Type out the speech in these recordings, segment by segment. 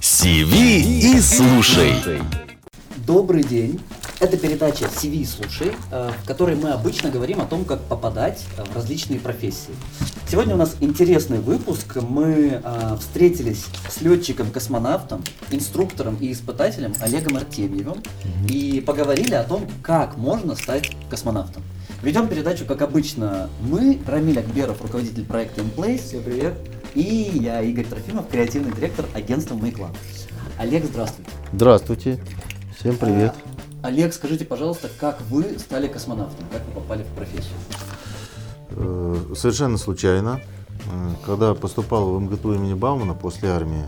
Сиви и слушай. Добрый день. Это передача CV «Слушай», э, в которой мы обычно говорим о том, как попадать э, в различные профессии. Сегодня у нас интересный выпуск. Мы э, встретились с летчиком-космонавтом, инструктором и испытателем Олегом Артемьевым и поговорили о том, как можно стать космонавтом. Ведем передачу, как обычно, мы, Рамиль Акберов, руководитель проекта InPlace, всем привет, и я, Игорь Трофимов, креативный директор агентства MakeLab. Олег, здравствуйте. Здравствуйте. Всем привет. Олег, скажите, пожалуйста, как вы стали космонавтом, как вы попали в профессию? Э, Совершенно случайно. Э, Когда поступал в МГТУ имени Баумана после армии,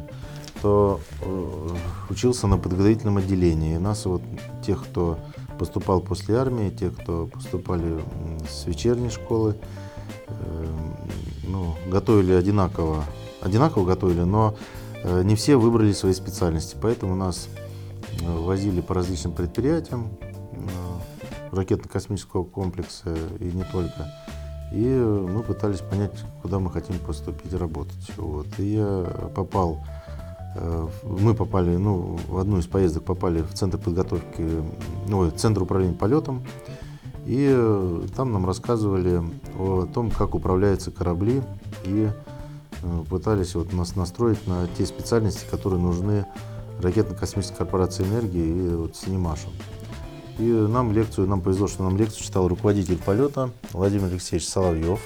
то э, учился на подготовительном отделении. И нас вот тех, кто поступал после армии, тех, кто поступали с вечерней школы, э, ну, готовили одинаково. Одинаково готовили, но э, не все выбрали свои специальности. Поэтому нас э, возили по различным предприятиям ракетно-космического комплекса и не только. И мы пытались понять, куда мы хотим поступить работать. Вот. И я попал, мы попали, ну, в одну из поездок попали в центр подготовки, ну, центр управления полетом. И э, там нам рассказывали о том, как управляются корабли, и э, пытались вот нас настроить на те специальности, которые нужны ракетно-космической корпорации энергии и вот Синемашу. И нам лекцию, нам повезло, что нам лекцию читал руководитель полета Владимир Алексеевич Соловьев.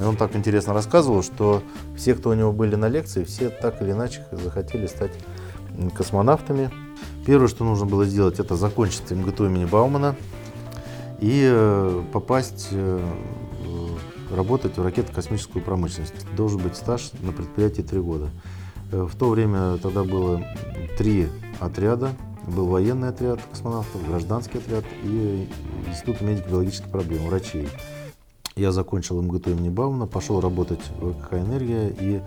И он так интересно рассказывал, что все, кто у него были на лекции, все так или иначе захотели стать космонавтами. Первое, что нужно было сделать, это закончить МГТУ имени Баумана и э, попасть э, работать в ракетно-космическую промышленность. Должен быть стаж на предприятии три года. Э, В то время тогда было три отряда. Был военный отряд космонавтов, гражданский отряд и Институт медико-биологических проблем, врачей. Я закончил имени Баумана, пошел работать в ВКХ «Энергия» и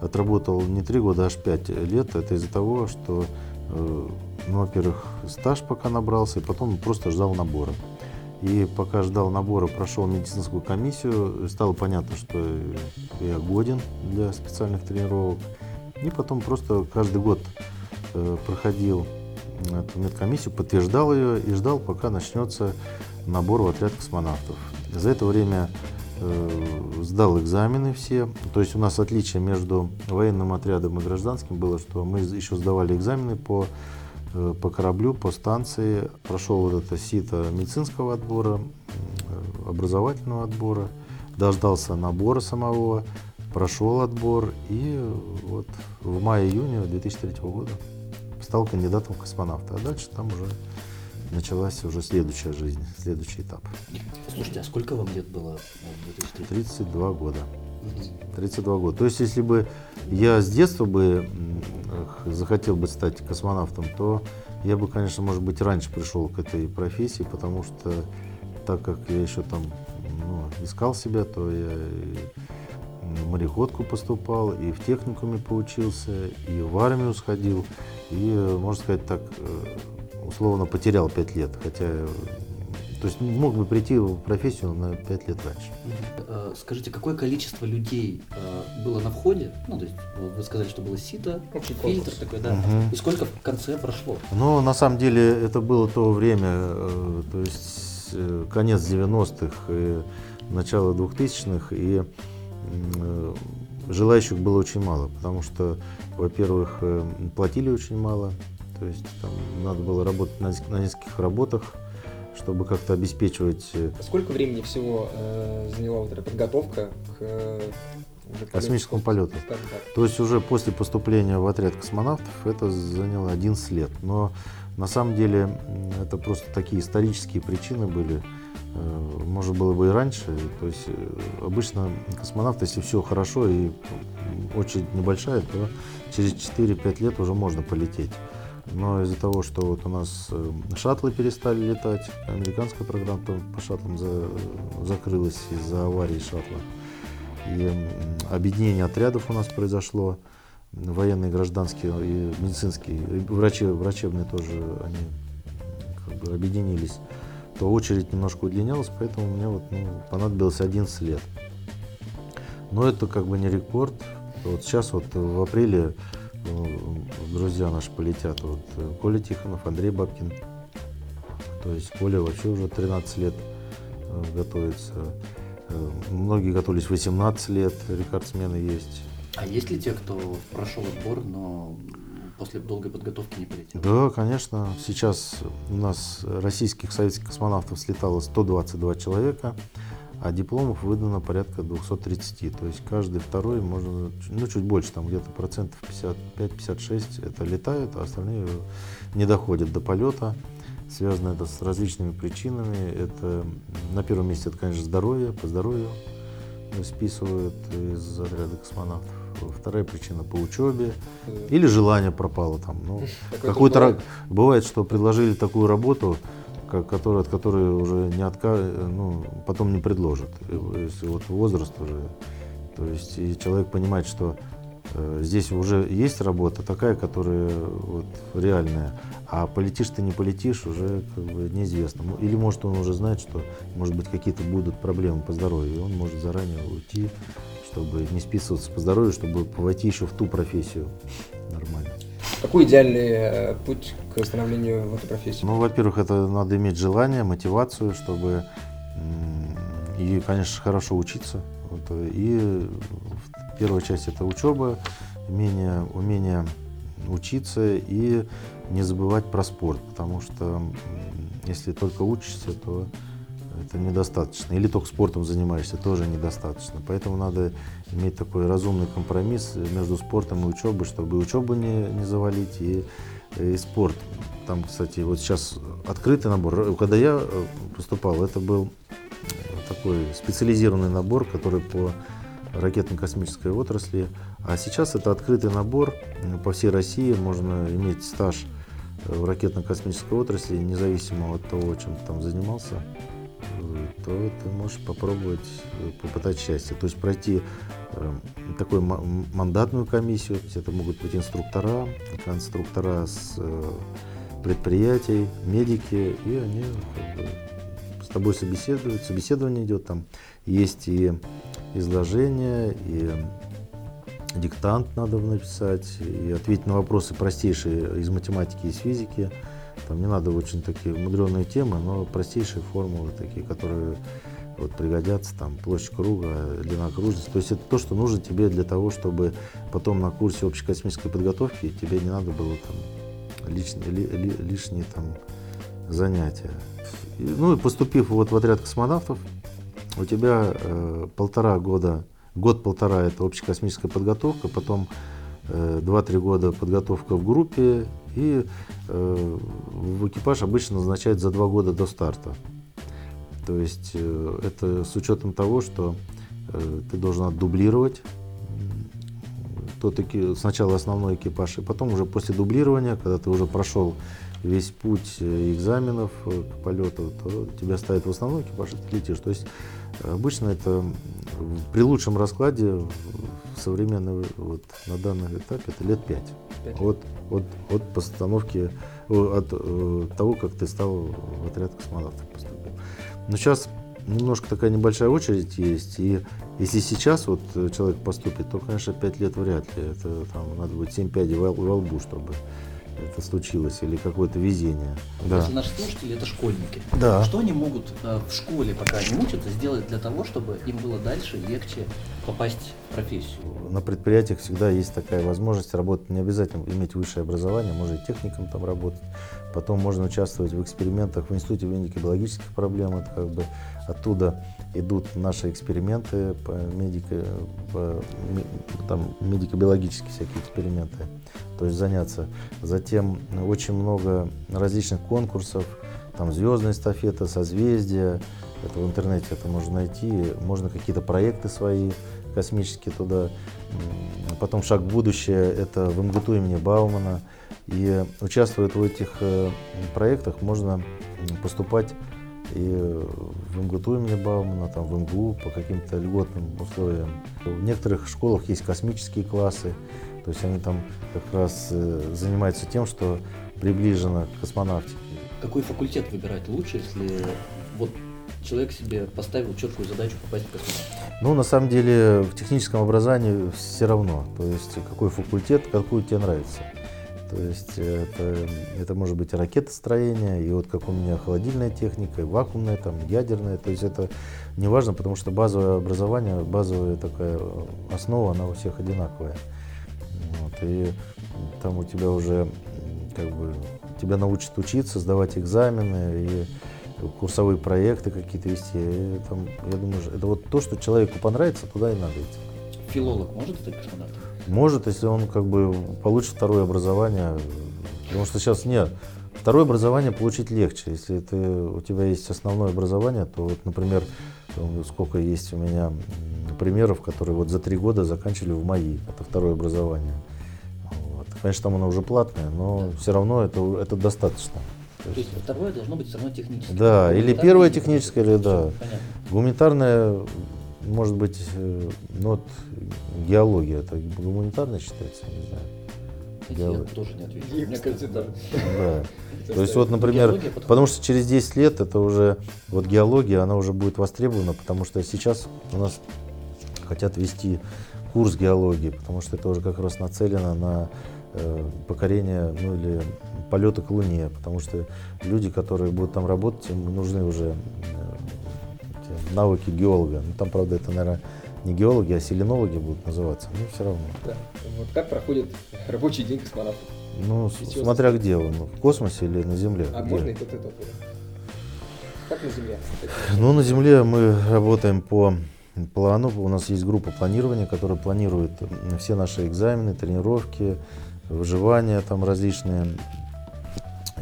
отработал не три года, а аж пять лет. Это из-за того, что, э, ну, во-первых, стаж пока набрался, и потом просто ждал набора. И пока ждал набора, прошел медицинскую комиссию, стало понятно, что я годен для специальных тренировок. И потом просто каждый год э, проходил эту медкомиссию, подтверждал ее и ждал, пока начнется набор в отряд космонавтов. За это время э, сдал экзамены все. То есть у нас отличие между военным отрядом и гражданским было, что мы еще сдавали экзамены по, э, по кораблю, по станции. Прошел вот это сито медицинского отбора, э, образовательного отбора, дождался набора самого, прошел отбор и вот в мае-июне 2003 года стал кандидатом в космонавта. А дальше там уже началась уже следующая жизнь, следующий этап. Слушайте, а сколько вам лет было в 2003? 32 года. 32 года. То есть, если бы я с детства бы захотел бы стать космонавтом, то я бы, конечно, может быть, раньше пришел к этой профессии, потому что так как я еще там ну, искал себя, то я и в мореходку поступал, и в техникуме поучился, и в армию сходил, и, э, можно сказать так, э, условно потерял 5 лет, хотя, то есть мог бы прийти в профессию на 5 лет раньше. Э, Скажите, какое количество людей э, было на входе? Ну, то есть вы сказали, что было сито, Общий фильтр конкурс. такой, да. Мгм. И сколько в конце прошло? Но на самом деле это было то время, э, то есть конец 90-х и начало 2000-х, и желающих было очень мало, потому что, во-первых, платили очень мало, то есть там надо было работать на, на нескольких работах, чтобы как-то обеспечивать э, Сколько времени всего э, заняла вот эта подготовка к э? Космическому полету. То есть уже после поступления в отряд космонавтов это заняло 11 лет. Но на самом деле это просто такие исторические причины были. Э, Может было бы и раньше. То есть э, обычно космонавт, если все хорошо и очередь небольшая, то через 4-5 лет уже можно полететь. Но из-за того, что вот у нас э, шаттлы перестали летать, американская программа по шаттлам за- закрылась из-за аварии шаттла. И объединение отрядов у нас произошло, военные, гражданские и медицинские, и врачи, врачебные тоже, они как бы объединились, то очередь немножко удлинялась, поэтому мне вот, ну, понадобилось 11 лет. Но это как бы не рекорд. Вот сейчас вот в апреле э, друзья наши полетят. Вот э, Коля Тихонов, Андрей Бабкин. То есть Коля вообще уже 13 лет э, готовится. Э, Многие готовились 18 лет, рекордсмены есть. А есть ли те, кто прошел отбор, но после долгой подготовки не полетел? Да, конечно. Сейчас у нас российских советских космонавтов слетало 122 человека, а дипломов выдано порядка 230. То есть каждый второй, можно, ну чуть больше, там где-то процентов 55-56 это летают, а остальные не доходят до полета. Связано это с различными причинами. Это на первом месте это, конечно, здоровье, по здоровью списывают из отряда космонавтов. Вторая причина по учебе. Или желание пропало там. Ну, ра- бывает, что предложили такую работу, которая, от которой уже не отка... ну, потом не предложат. Если вот возраст уже, то есть и человек понимает, что э, здесь уже есть работа такая, которая вот реальная, а полетишь ты не полетишь, уже как бы неизвестно. Или может он уже знает, что может быть какие-то будут проблемы по здоровью, и он может заранее уйти, чтобы не списываться по здоровью, чтобы войти еще в ту профессию нормально. Какой идеальный э, путь к становлению в этой профессии? Ну, во-первых, это надо иметь желание, мотивацию, чтобы и, конечно, хорошо учиться. Вот, э, и первая часть это учеба, умение, умение учиться и не забывать про спорт, потому что если только учишься, то это недостаточно. Или только спортом занимаешься, тоже недостаточно. Поэтому надо иметь такой разумный компромисс между спортом и учебой, чтобы и учебу не, не завалить, и, и спорт. Там, кстати, вот сейчас открытый набор. Когда я э, поступал, это был такой специализированный набор, который по ракетно-космической отрасли. А сейчас это открытый набор м, по всей России. Можно иметь стаж э, в ракетно-космической отрасли, независимо от того, чем ты там занимался, э, то ты можешь попробовать э, попытать счастье. То есть пройти э, такую мандатную комиссию, это могут быть инструктора, конструктора с э, предприятий, медики, и они как бы с тобой собеседуют, собеседование идет, там есть и изложение, и диктант надо написать, и ответить на вопросы простейшие из математики и из физики. Там не надо очень такие мудреные темы, но простейшие формулы такие, которые вот пригодятся, там площадь круга, длина окружности. То есть это то, что нужно тебе для того, чтобы потом на курсе общей космической подготовки тебе не надо было там лишние, ли- ли- лишние там занятия. Ну и поступив вот в отряд космонавтов, у тебя э, полтора года, год-полтора это общекосмическая подготовка, потом э, 2-3 года подготовка в группе, и э, в экипаж обычно назначают за 2 года до старта. То есть э, это с учетом того, что э, ты должен отдублировать тот сначала основной экипаж, и потом уже после дублирования, когда ты уже прошел весь путь э, экзаменов э, к полету, то тебя ставят в основной экипаж, и ты летишь. То есть э, обычно это при лучшем раскладе в вот, на данном этапе это лет 5. Пять. От, от, от постановки, от э, того, как ты стал в отряд космонавтов поступил. Но сейчас немножко такая небольшая очередь есть, и если сейчас вот э, человек поступит, то, конечно, 5 лет вряд ли. Это там надо будет 7 пядей во, во лбу, чтобы это случилось, или какое-то везение. Да. Если наши слушатели это школьники, Да. что они могут э, в школе, пока они учатся, сделать для того, чтобы им было дальше легче попасть в профессию? На предприятиях всегда есть такая возможность работать. Не обязательно иметь высшее образование, можно и техником там работать. Потом можно участвовать в экспериментах в Институте медико-биологических проблем. Это как бы оттуда идут наши эксперименты по, медико, по там, медико-биологические всякие эксперименты. То есть заняться. Затем очень много различных конкурсов, там звездная эстафета, созвездия. Это в интернете это можно найти. Можно какие-то проекты свои космические туда. Потом шаг в будущее, это в МГТУ имени Баумана. И участвуя в этих э, проектах, можно поступать и в МГТУ имени Баумана, там, в МГУ по каким-то льготным условиям. В некоторых школах есть космические классы, то есть они там как раз э, занимаются тем, что приближено к космонавтике. Какой факультет выбирать лучше, если вот человек себе поставил четкую задачу попасть в космонавт? Ну, на самом деле, в техническом образовании все равно. То есть, какой факультет, какой тебе нравится. То есть, это, это может быть и ракетостроение, и вот как у меня холодильная техника, и вакуумная, там, ядерная. То есть, это не важно, потому что базовое образование, базовая такая основа, она у всех одинаковая. Вот, и там у тебя уже, как бы, тебя научат учиться, сдавать экзамены, и курсовые проекты какие-то вести. И там, я думаю, это вот то, что человеку понравится, туда и надо идти. Филолог может стать космонавтом? Может, если он как бы получит второе образование, потому что сейчас нет. Второе образование получить легче. Если ты, у тебя есть основное образование, то вот, например, сколько есть у меня примеров, которые вот за три года заканчивали в МАИ. Это второе образование. Вот. Конечно, там оно уже платное, но все равно это, это достаточно. То есть второе должно быть все равно техническое. Да, или первое техническое, или да. Понятно. Гуманитарное, может быть, э, ну вот геология, это гуманитарное считается, не знаю. Я тоже не ответил. Мне кажется, да. Да. То есть вот, например, Геология потому что через 10 лет это уже, вот геология, она уже будет востребована, потому что сейчас у нас хотят вести курс геологии, потому что это уже как раз нацелено на э, покорение, ну или полеты к Луне, потому что люди, которые будут там работать, им нужны уже э, навыки геолога. Ну там, правда, это, наверное, не геологи, а селенологи будут называться, но все равно. Да. Вот как проходит рабочий день космонавта? Ну, И с- чего смотря где он, в космосе или на Земле. А Где? можно и тот, и тот? Как на Земле? Ну, на Земле мы работаем по плану. У нас есть группа планирования, которая планирует все наши экзамены, тренировки, выживания там различные.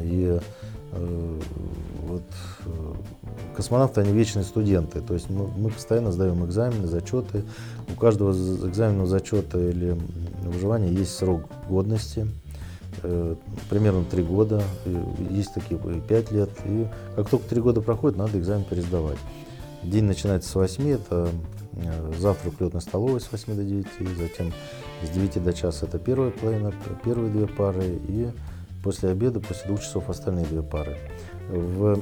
И э, вот э, космонавты, они вечные студенты. То есть мы, мы постоянно сдаем экзамены, зачеты. У каждого экзамена, зачета или выживания есть срок годности. Э, примерно три года. Есть такие пять лет. И как только три года проходит, надо экзамен пересдавать. День начинается с 8, это э, завтрак летной столовой с 8 до 9, затем с 9 до часа это первая половина, первые две пары, и после обеда, после двух часов остальные две пары. В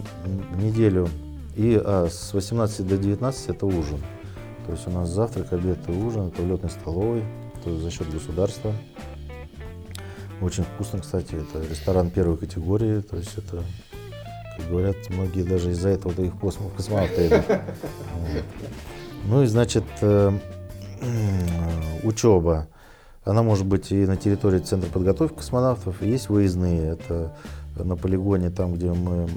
неделю и а, с 18 до 19 это ужин. То есть у нас завтрак, обед и ужин, это в летной столовой, то за счет государства. Очень вкусно, кстати, это ресторан первой категории, то есть это, как говорят, многие даже из-за этого в космос, в космонавты идут. Ну и, значит, э, учеба. Она может быть и на территории Центра подготовки космонавтов, есть выездные. Это на полигоне, там, где мы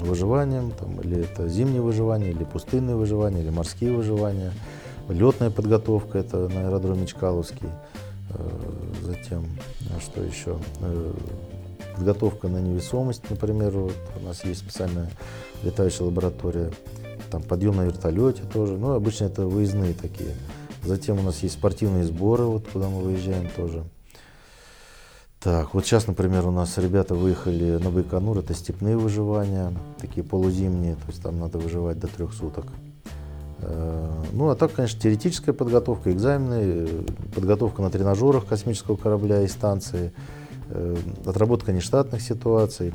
выживанием, там, или это зимнее выживание, или пустынное выживание, или морские выживания. Летная подготовка, это на аэродроме Чкаловский. Э, Затем, а что еще? Э, Подготовка на невесомость, например, вот у нас есть специальная летающая лаборатория. Там подъем на вертолете тоже. Ну, обычно это выездные такие. Затем у нас есть спортивные сборы, вот куда мы выезжаем тоже. Так, вот сейчас, например, у нас ребята выехали на Байконур, это степные выживания, такие полузимние, то есть там надо выживать до трех суток. Э, Ну, а так, конечно, теоретическая подготовка, экзамены, подготовка на тренажерах космического корабля и станции, э, отработка нештатных ситуаций.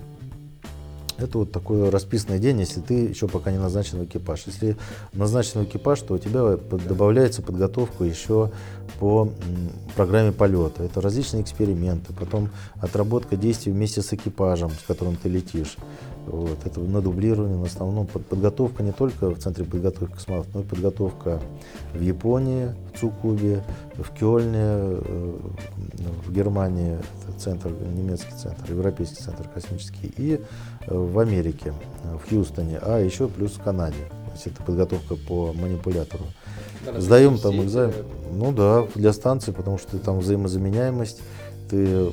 Это вот такой расписанный день, если ты еще пока не назначен в экипаж. Если назначен в экипаж, то у тебя добавляется подготовка еще по программе полета. Это различные эксперименты, потом отработка действий вместе с экипажем, с которым ты летишь. Вот. Это на дублировании, на основном под- подготовка не только в Центре подготовки космонавтов, но и подготовка в Японии, в Цукубе, в Кёльне, э, в Германии, это центр, немецкий центр, европейский центр космический, и э, в Америке, э, в Хьюстоне, а еще плюс в Канаде. То есть это подготовка по манипулятору. Надо Сдаем там экзамен. Ну да, для станции, потому что там взаимозаменяемость, ты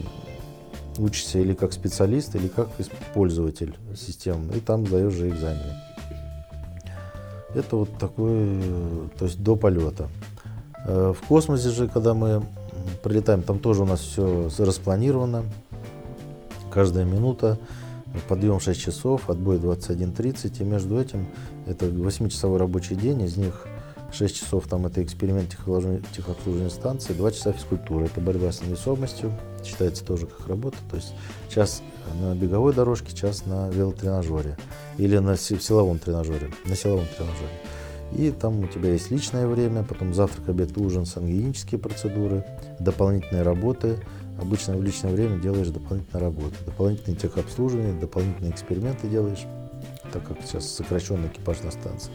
учишься или как специалист, или как пользователь системы, и там сдаешь же экзамены. Это вот такой, э, то есть до полета. Э, В космосе же, когда мы прилетаем, там тоже у нас все распланировано. Каждая минута, подъем 6 часов, отбой 21.30, и между этим это 8-часовой рабочий день, из них 6 часов там это эксперимент техобслуживания, станции, 2 часа физкультура, это борьба с невесомостью, считается тоже как работа, то есть час на беговой дорожке, час на велотренажере или на силовом тренажере, на силовом тренажере. И там у тебя есть личное время, потом завтрак, обед, ужин, сангенические процедуры, дополнительные работы. Обычно в личное время делаешь дополнительные работы, дополнительные техобслуживания, дополнительные эксперименты делаешь, так как сейчас сокращенный экипаж на станции.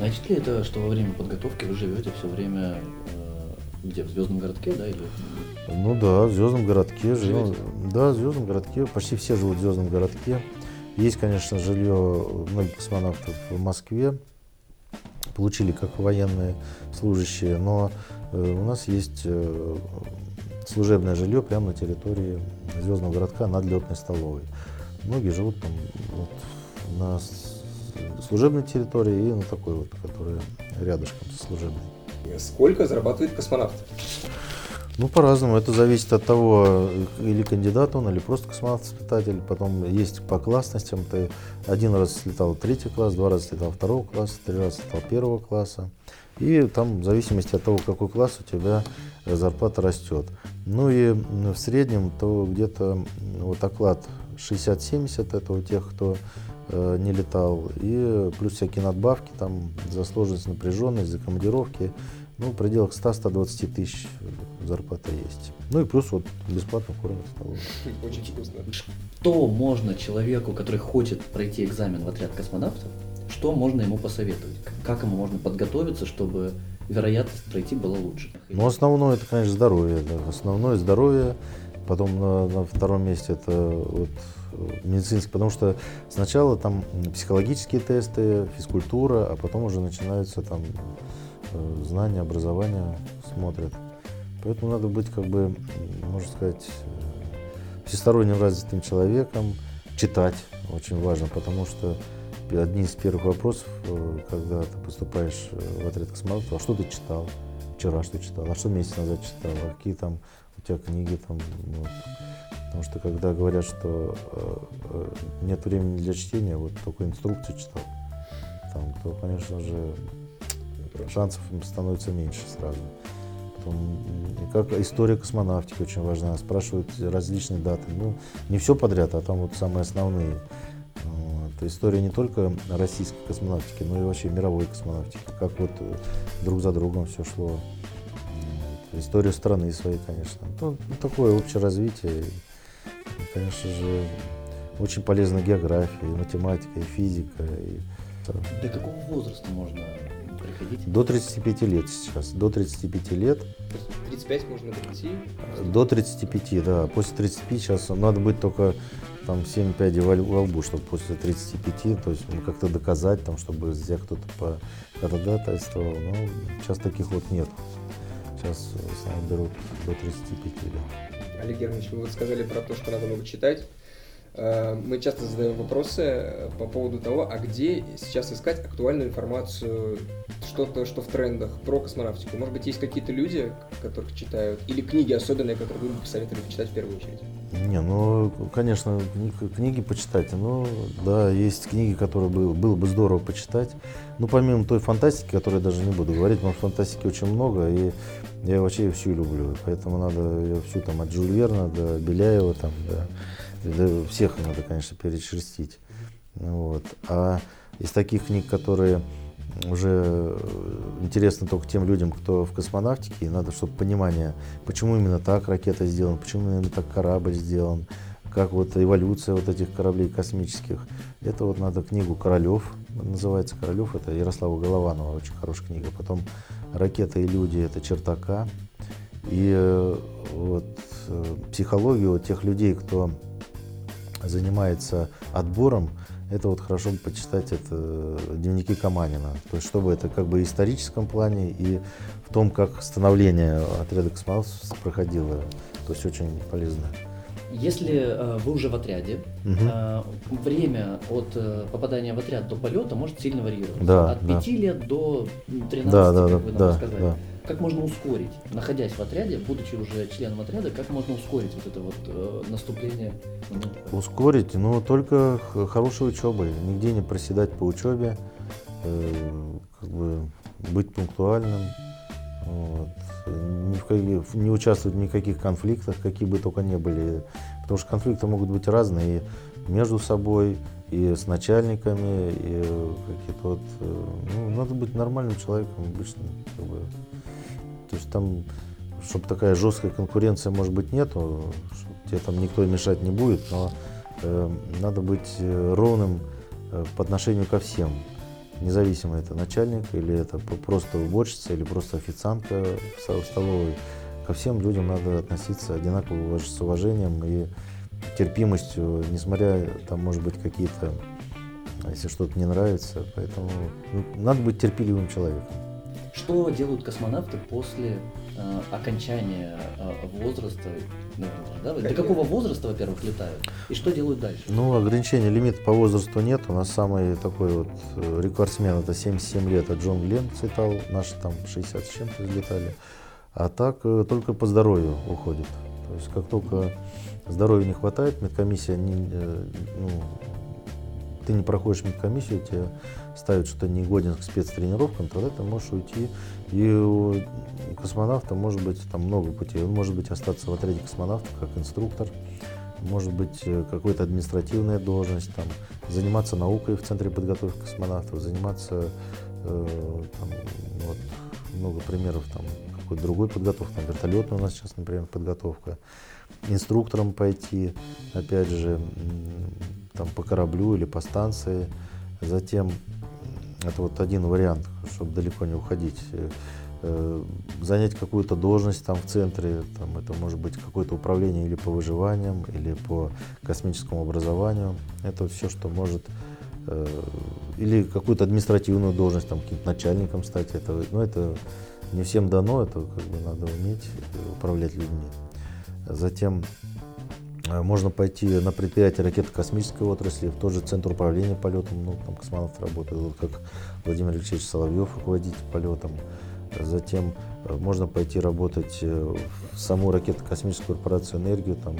Значит ли это, что во время подготовки вы живете все время э, где, в Звездном городке, да, или Ну да, в Звездном городке живем. Да, в Звездном городке. Почти все живут в Звездном городке. Есть, конечно, жилье многих космонавтов в Москве. Получили как военные служащие, но э, у нас есть э, служебное жилье прямо на территории Звездного городка над летной столовой. Многие живут там вот, на служебной территории и на такой вот, которая рядышком со служебной. Сколько зарабатывает космонавт? Ну, по-разному. Это зависит от того, или кандидат он, или просто космонавт-испытатель. Потом есть по классностям. Ты один раз слетал третий класс, два раза слетал второго класса, три раза слетал первого класса. И там в зависимости от того, какой класс у тебя э, зарплата растет. Ну и в среднем то где-то вот оклад 60-70 это у тех, кто не летал. И плюс всякие надбавки там за сложность, напряженность, за командировки. Ну, в пределах 100-120 тысяч зарплата есть. Ну и плюс вот бесплатно кормят в столовой. Очень вкусно. что можно человеку, который хочет пройти экзамен в отряд космонавтов, что можно ему посоветовать? Как ему можно подготовиться, чтобы вероятность пройти была лучше? Ну, основное это, конечно, здоровье. да. Основное здоровье. Потом на, на втором месте это вот э, медицинский, потому что сначала там психологические тесты, физкультура, а потом уже начинаются там э, знания, образование смотрят. Поэтому надо быть, как бы, можно сказать, э, всесторонне развитым человеком, читать очень важно, потому что одни из первых вопросов, когда ты поступаешь в отряд космонавтов, а что ты читал? Вчера что читал? А что месяц назад читал? А какие там у тебя книги там? ну, Потому что когда говорят, что э, э, нет времени для чтения, вот только инструкцию читал, там, то, конечно же, шансов становится меньше сразу. Потом, как история космонавтики очень важна. Спрашивают различные даты. Ну, не все подряд, а там вот самые основные. Вот. История не только российской космонавтики, но и вообще мировой космонавтики. Как вот э, друг за другом все шло. Историю страны своей, конечно. Ну, ну, такое общее развитие. И, конечно же, очень полезна география, и математика, и физика. И... До какого возраста можно приходить? До 35 лет сейчас. До 35 лет 35 можно прийти. До 35, да. После 35 сейчас надо быть только там 7 пядей во, лбу, чтобы после 35, то есть ну, как-то доказать, там, чтобы тебя кто-то по ходатайствовал. Но сейчас таких вот нет. Сейчас в основном берут до 35 лет. Олег Германович, вы вот сказали про то, что надо много читать. Э, Мы часто задаем вопросы э, по поводу того, а где сейчас искать актуальную информацию, что-то, что в трендах про космонавтику. Может быть, есть какие-то люди, которых читают, или книги особенные, которые вы бы посоветовали почитать в первую очередь? Не, ну, конечно, кни- книги почитать. Ну, да, есть книги, которые бы, было бы здорово почитать. Ну, помимо той фантастики, которую я даже не буду говорить, что фантастики очень много, и я вообще ее всю люблю. Поэтому надо всю там от Жюль до Беляева, там, до, всех надо, конечно, перечерстить. Вот. А из таких книг, которые уже э, интересны только тем людям, кто в космонавтике, и надо, чтобы понимание, почему именно так ракета сделана, почему именно так корабль сделан, как вот эволюция вот этих кораблей космических. Это вот надо книгу Королев, называется Королев, это Ярослава Голованова, очень хорошая книга. Потом «Ракета и люди» — это Чертака. И э, вот э, психологию тех людей, кто занимается отбором, это вот хорошо бы почитать это э, дневники Каманина. То есть, чтобы это как бы в историческом плане и в том, как становление отряда космонавтов проходило. То есть очень полезно. Если э, вы уже в отряде, Мгм. э, время от э, попадания в отряд до полета может сильно варьироваться. Да, от да. 5 лет до м, 13, Да, да, как да, вы нам да, рассказали. да. Как можно ускорить, находясь в отряде, будучи уже членом отряда, как можно ускорить вот это вот э, наступление? ну, Ускорить, но только х- хорошей учебой. Нигде не проседать по учебе, э, как бы быть пунктуальным, вот, ни в каких- не участвовать в никаких конфликтах, какие бы только ни были. Потому что конфликты могут быть разные. И между собой, и с начальниками, и какие-то вот, э, ну, надо быть нормальным человеком обычно, как бы. То есть там, чтобы такая жесткая конкуренция, может быть, нету, тебе там никто мешать не будет, но э, надо быть э, ровным э, по отношению ко всем. Независимо это начальник или это просто уборщица или просто официантка в столовой. Ко всем людям надо относиться одинаково с уважением и терпимостью, несмотря там может быть какие-то, если что-то не нравится, поэтому ну, надо быть терпеливым человеком. Что делают космонавты после э, окончания э, возраста? наверное, да? До какого возраста, во-первых, летают? И что делают дальше? Ну, ограничения, лимита по возрасту нет. У нас самый такой вот э, рекордсмен это 77 лет, это Джон Гленн летал, наши там 60 с чем-то взлетали. А так э, только по здоровью уходит. То есть как только здоровья не хватает, медкомиссия не, э, ну, ты не проходишь медкомиссию, тебе ставят, что ты не годен к спецтренировкам, тогда ты можешь уйти. И у космонавта может быть там много путей. Он может быть остаться в отряде космонавтов как инструктор, может быть э, какая-то административная должность, там, заниматься наукой в Центре подготовки космонавтов, заниматься, э, там, вот, много примеров, там, какой-то другой подготовки, там, вертолетная у нас сейчас, например, подготовка, инструктором пойти, опять же, там, по кораблю или по станции, затем, это вот один вариант, чтобы далеко не уходить, э, э, занять какую-то должность там в центре, там это может быть какое-то управление или по выживаниям, или по космическому образованию. Это все, что может э, или какую-то административную должность, там каким-то начальником стать. Это, ну, это не всем дано, это как бы надо уметь управлять людьми. Затем можно пойти на предприятие ракетно-космической отрасли, в тот же центр управления полетом, ну, там космонавт работает, как Владимир Алексеевич Соловьев, руководитель полетом. Затем э, можно пойти работать э, в саму ракетно-космическую корпорацию «Энергию», там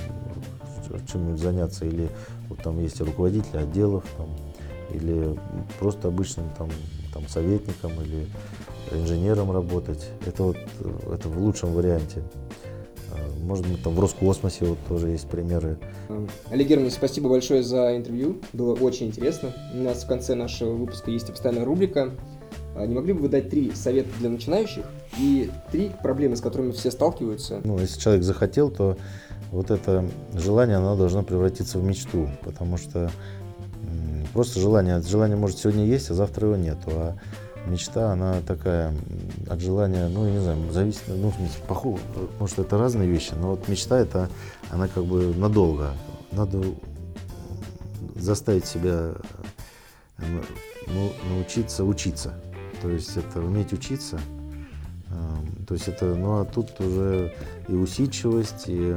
э, чем-нибудь заняться, или вот там есть руководители отделов, там, или просто обычным там, там советником или инженером работать. Это вот э, это в лучшем варианте. Э, Может быть, там в Роскосмосе вот тоже есть примеры. Эм, Олег Германович, спасибо большое за интервью. Было очень интересно. У нас в конце нашего выпуска есть постоянная рубрика. А Не могли бы вы дать три совета для начинающих и три проблемы, с которыми все сталкиваются? Ну, если человек захотел, то вот это желание, оно должно превратиться в мечту, потому что просто желание, желание может сегодня есть, а завтра его нету, а мечта, она такая от желания, ну, я не знаю, зависит, ну, в смысле, это разные вещи, но вот мечта, это, она как бы надолго, надо заставить себя э, ну, научиться учиться, то есть это уметь учиться, Эм, То есть это, ну а тут уже и усидчивость, и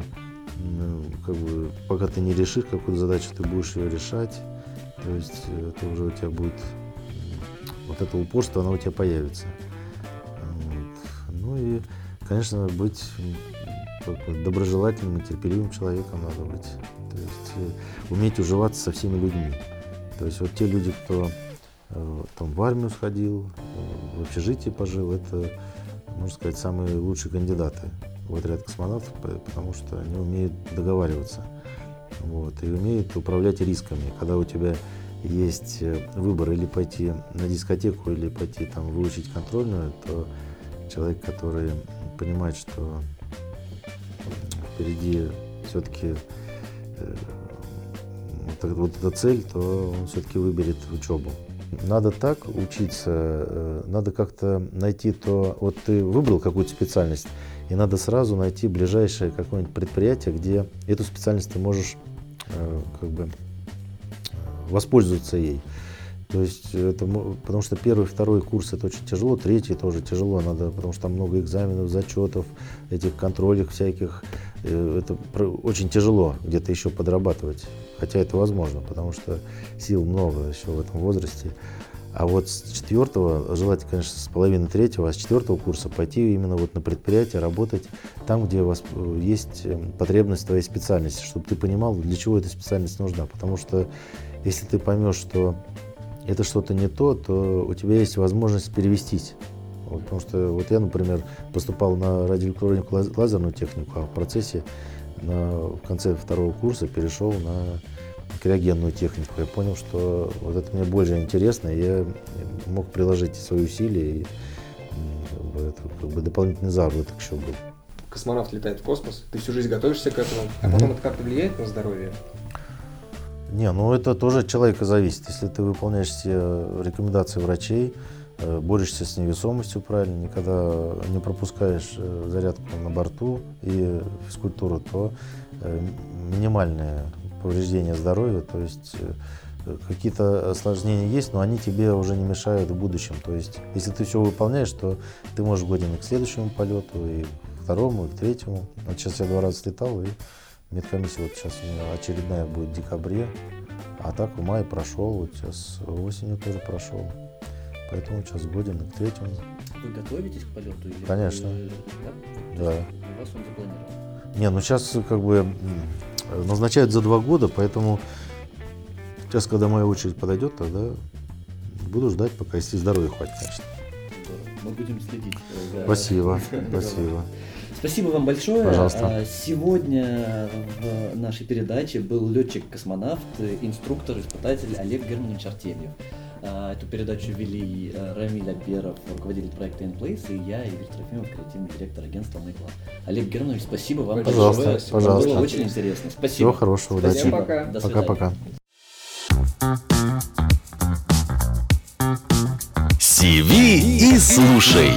м, как бы пока ты не решишь какую-то задачу, ты будешь ее решать. То есть это уже у тебя будет вот это упорство, оно у тебя появится. Вот. Ну и, конечно, быть доброжелательным и терпеливым человеком надо быть. То есть э, уметь уживаться со всеми людьми. То есть вот те люди, кто э, там в армию сходил, э, в общежитии пожил, это можно сказать, самые лучшие кандидаты в отряд космонавтов, по- потому что они умеют договариваться. Вот, и умеют управлять рисками. Когда у тебя есть э, выбор или пойти на дискотеку, или пойти там выучить контрольную, то человек, который понимает, что впереди все-таки вот, эта- вот эта цель, то он все-таки выберет учебу. Надо так учиться, э, надо как-то найти то, вот ты выбрал какую-то специальность, и надо сразу найти ближайшее какое-нибудь предприятие, где эту специальность ты можешь э, как бы э, воспользоваться ей. То есть это, потому что первый, второй курс это очень тяжело, третий тоже тяжело, надо, потому что там много экзаменов, зачетов, этих контролей всяких. Э, Это очень тяжело где-то еще подрабатывать, хотя это возможно, потому что сил много еще в этом возрасте. А вот с четвертого, желательно, конечно, с половины третьего, а с четвертого курса пойти именно вот на предприятие, работать там, где у вас э, есть э, потребность твоей специальности, чтобы ты понимал, для чего эта специальность нужна. Потому что если ты поймешь, что это что-то не то, то у тебя есть возможность перевестись. Вот, потому что вот я, например, поступал на радиоэлектронику лаз- лазерную технику, а в процессе на, в конце второго курса перешел на криогенную технику. Я понял, что вот это мне больше интересно, и я мог приложить свои усилия, и как бы это как бы дополнительный заработок еще был. Космонавт летает в космос, ты всю жизнь готовишься к этому, а потом это как-то влияет на здоровье? Не, ну это тоже от человека зависит. Если ты выполняешь все рекомендации врачей, э, борешься с невесомостью правильно, никогда не пропускаешь э, зарядку на борту и физкультуру, то э, минимальное повреждение здоровья, то есть э, какие-то осложнения есть, но они тебе уже не мешают в будущем. То есть, если ты все выполняешь, то ты можешь годен и к следующему полету, и к второму, и к третьему. Вот сейчас я два раза слетал, и медкомиссия вот сейчас у меня очередная будет в декабре, а так в мае прошел, вот сейчас осенью тоже прошел. Поэтому сейчас годен и к третьему. Вы готовитесь к полету? Или Конечно. вы- да? Да. У вас он запланирован. Не, ну сейчас как бы назначают за два года, поэтому сейчас, когда моя очередь подойдет, тогда буду ждать, пока если здоровья хватит, конечно. Мы будем следить. за- Спасибо, спасибо. Спасибо вам большое. Пожалуйста. А, Сегодня в нашей передаче был летчик-космонавт, инструктор-испытатель Олег Германович Артемьев. А, Эту передачу вели э, Рамиль Аберов, руководитель проекта InPlace, и я, Игорь Трофимов, креативный директор агентства Майкла. Олег Германович, спасибо вам Пожалуйста, большое. пожалуйста. Было очень интересно. Спасибо. Всего хорошего, удачи. Всем пока. До свидания. Пока-пока. Сиви и слушай.